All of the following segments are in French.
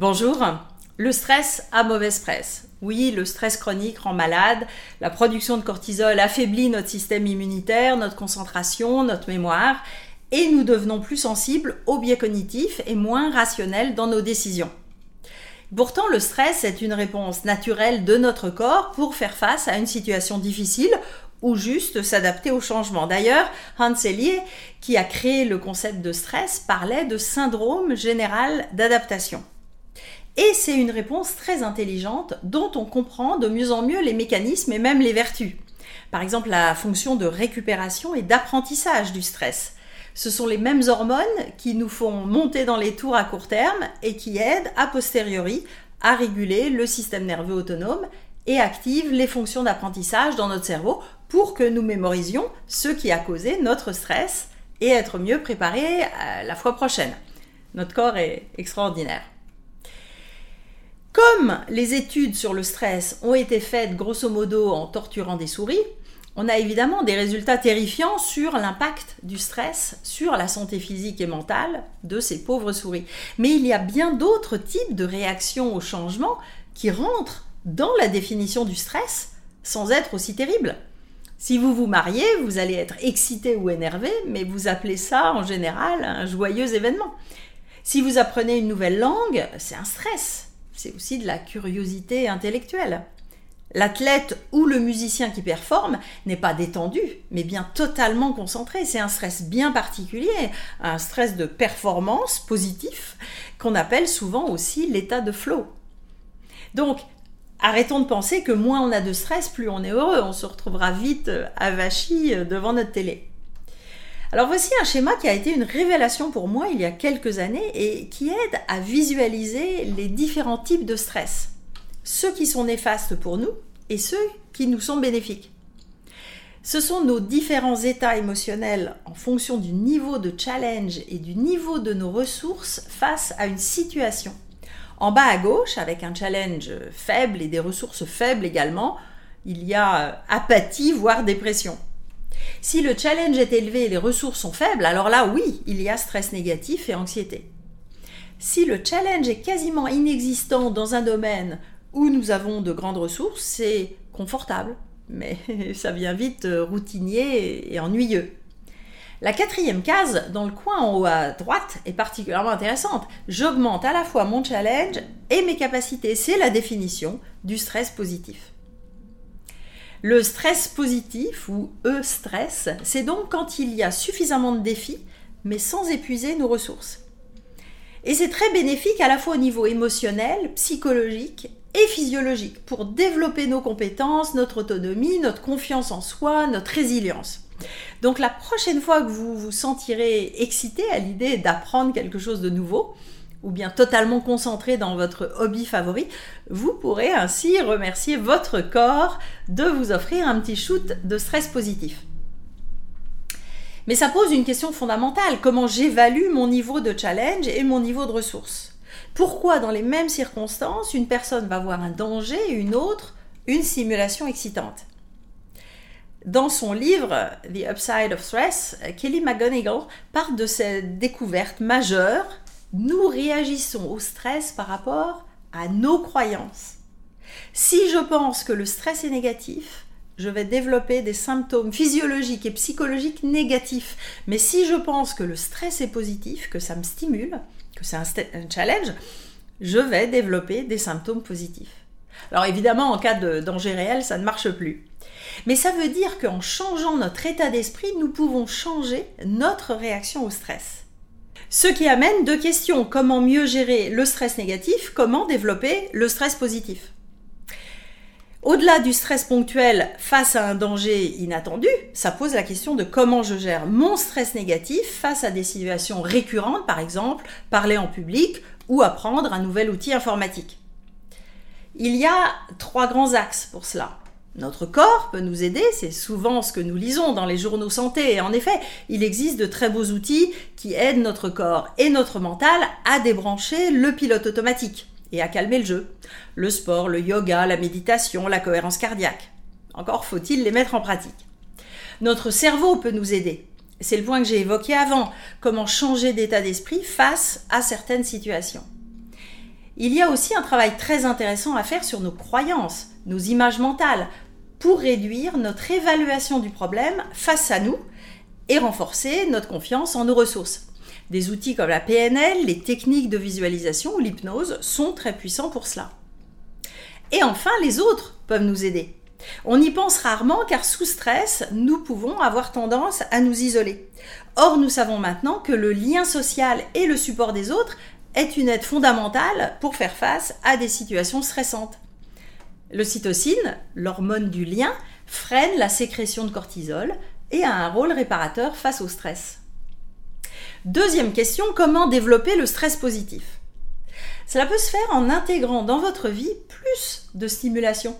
Bonjour. Le stress a mauvaise presse. Oui, le stress chronique rend malade, la production de cortisol affaiblit notre système immunitaire, notre concentration, notre mémoire, et nous devenons plus sensibles aux biais cognitifs et moins rationnels dans nos décisions. Pourtant, le stress est une réponse naturelle de notre corps pour faire face à une situation difficile ou juste s'adapter au changement. D'ailleurs, Hans Selye, qui a créé le concept de stress, parlait de syndrome général d'adaptation. Et c'est une réponse très intelligente dont on comprend de mieux en mieux les mécanismes et même les vertus. Par exemple, la fonction de récupération et d'apprentissage du stress. Ce sont les mêmes hormones qui nous font monter dans les tours à court terme et qui aident a posteriori à réguler le système nerveux autonome et activent les fonctions d'apprentissage dans notre cerveau pour que nous mémorisions ce qui a causé notre stress et être mieux préparés la fois prochaine. Notre corps est extraordinaire. Comme les études sur le stress ont été faites grosso modo en torturant des souris, on a évidemment des résultats terrifiants sur l'impact du stress sur la santé physique et mentale de ces pauvres souris. Mais il y a bien d'autres types de réactions au changement qui rentrent dans la définition du stress sans être aussi terribles. Si vous vous mariez, vous allez être excité ou énervé, mais vous appelez ça en général un joyeux événement. Si vous apprenez une nouvelle langue, c'est un stress c'est aussi de la curiosité intellectuelle. L'athlète ou le musicien qui performe n'est pas détendu, mais bien totalement concentré. C'est un stress bien particulier, un stress de performance positif, qu'on appelle souvent aussi l'état de flow. Donc, arrêtons de penser que moins on a de stress, plus on est heureux. On se retrouvera vite avachi devant notre télé. Alors voici un schéma qui a été une révélation pour moi il y a quelques années et qui aide à visualiser les différents types de stress. Ceux qui sont néfastes pour nous et ceux qui nous sont bénéfiques. Ce sont nos différents états émotionnels en fonction du niveau de challenge et du niveau de nos ressources face à une situation. En bas à gauche, avec un challenge faible et des ressources faibles également, il y a apathie, voire dépression. Si le challenge est élevé et les ressources sont faibles, alors là, oui, il y a stress négatif et anxiété. Si le challenge est quasiment inexistant dans un domaine où nous avons de grandes ressources, c'est confortable, mais ça vient vite euh, routinier et ennuyeux. La quatrième case, dans le coin en haut à droite, est particulièrement intéressante. J'augmente à la fois mon challenge et mes capacités. C'est la définition du stress positif. Le stress positif ou E-stress, c'est donc quand il y a suffisamment de défis, mais sans épuiser nos ressources. Et c'est très bénéfique à la fois au niveau émotionnel, psychologique et physiologique pour développer nos compétences, notre autonomie, notre confiance en soi, notre résilience. Donc la prochaine fois que vous vous sentirez excité à l'idée d'apprendre quelque chose de nouveau, ou bien totalement concentré dans votre hobby favori, vous pourrez ainsi remercier votre corps de vous offrir un petit shoot de stress positif. Mais ça pose une question fondamentale, comment j'évalue mon niveau de challenge et mon niveau de ressources? Pourquoi dans les mêmes circonstances, une personne va voir un danger et une autre une simulation excitante? Dans son livre The Upside of Stress, Kelly McGonigal part de cette découverte majeure nous réagissons au stress par rapport à nos croyances. Si je pense que le stress est négatif, je vais développer des symptômes physiologiques et psychologiques négatifs. Mais si je pense que le stress est positif, que ça me stimule, que c'est un, challenge, je vais développer des symptômes positifs. Alors évidemment, en cas de danger réel, ça ne marche plus. Mais ça veut dire qu'en changeant notre état d'esprit, nous pouvons changer notre réaction au stress. Ce qui amène deux questions. Comment mieux gérer le stress négatif? Comment développer le stress positif? Au-delà du stress ponctuel face à un danger inattendu, ça pose la question de comment je gère mon stress négatif face à des situations récurrentes, par exemple parler en public ou apprendre un nouvel outil informatique. Il y a trois grands axes pour cela. Notre corps peut nous aider, c'est souvent ce que nous lisons dans les journaux santé. Et en effet, il existe de très beaux outils qui aident notre corps et notre mental à débrancher le pilote automatique et à calmer le jeu. Le sport, le yoga, la méditation, la cohérence cardiaque. Encore faut-il les mettre en pratique. Notre cerveau peut nous aider. C'est le point que j'ai évoqué avant. Comment changer d'état d'esprit face à certaines situations. il y a aussi un travail très intéressant à faire sur nos croyances, nos images mentales, pour réduire notre évaluation du problème face à nous et renforcer notre confiance en nos ressources. Des outils comme la PNL, les techniques de visualisation ou l'hypnose sont très puissants pour cela. Et enfin, les autres peuvent nous aider. On y pense rarement car sous stress, nous pouvons avoir tendance à nous isoler. Or, nous savons maintenant que le lien social et le support des autres est une aide fondamentale pour faire face à des situations stressantes. L'ocytocine, l'hormone du lien, freine la sécrétion de cortisol et a un rôle réparateur face au stress. Deuxième question, comment développer le stress positif? Cela peut se faire en intégrant dans votre vie plus de stimulation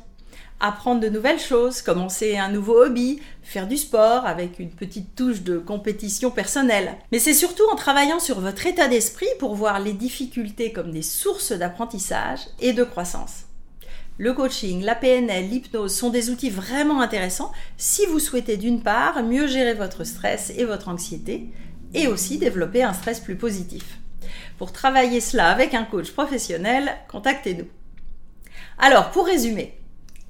apprendre de nouvelles choses, commencer un nouveau hobby, faire du sport avec une petite touche de compétition personnelle. Mais c'est surtout en travaillant sur votre état d'esprit pour voir les difficultés comme des sources d'apprentissage et de croissance. Le coaching, la PNL, l'hypnose sont des outils vraiment intéressants si vous souhaitez d'une part mieux gérer votre stress et votre anxiété et aussi développer un stress plus positif. Pour travailler cela avec un coach professionnel, contactez-nous. Alors, pour résumer,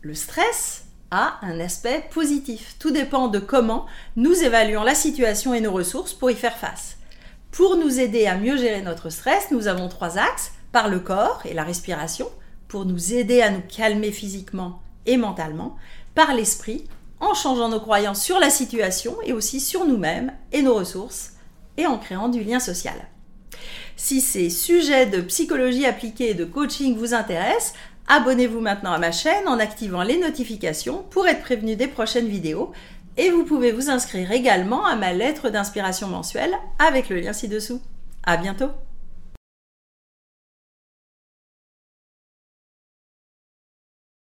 le stress a un aspect positif. Tout dépend de comment nous évaluons la situation et nos ressources pour y faire face. Pour nous aider à mieux gérer notre stress, nous avons trois axes, par le corps et la respiration, pour nous aider à nous calmer physiquement et mentalement, par l'esprit, en changeant nos croyances sur la situation et aussi sur nous-mêmes et nos ressources, et en créant du lien social. Si ces sujets de psychologie appliquée et de coaching vous intéressent, Abonnez-vous maintenant à ma chaîne en activant les notifications pour être prévenu des prochaines vidéos et vous pouvez vous inscrire également à ma lettre d'inspiration mensuelle avec le lien ci-dessous. À bientôt!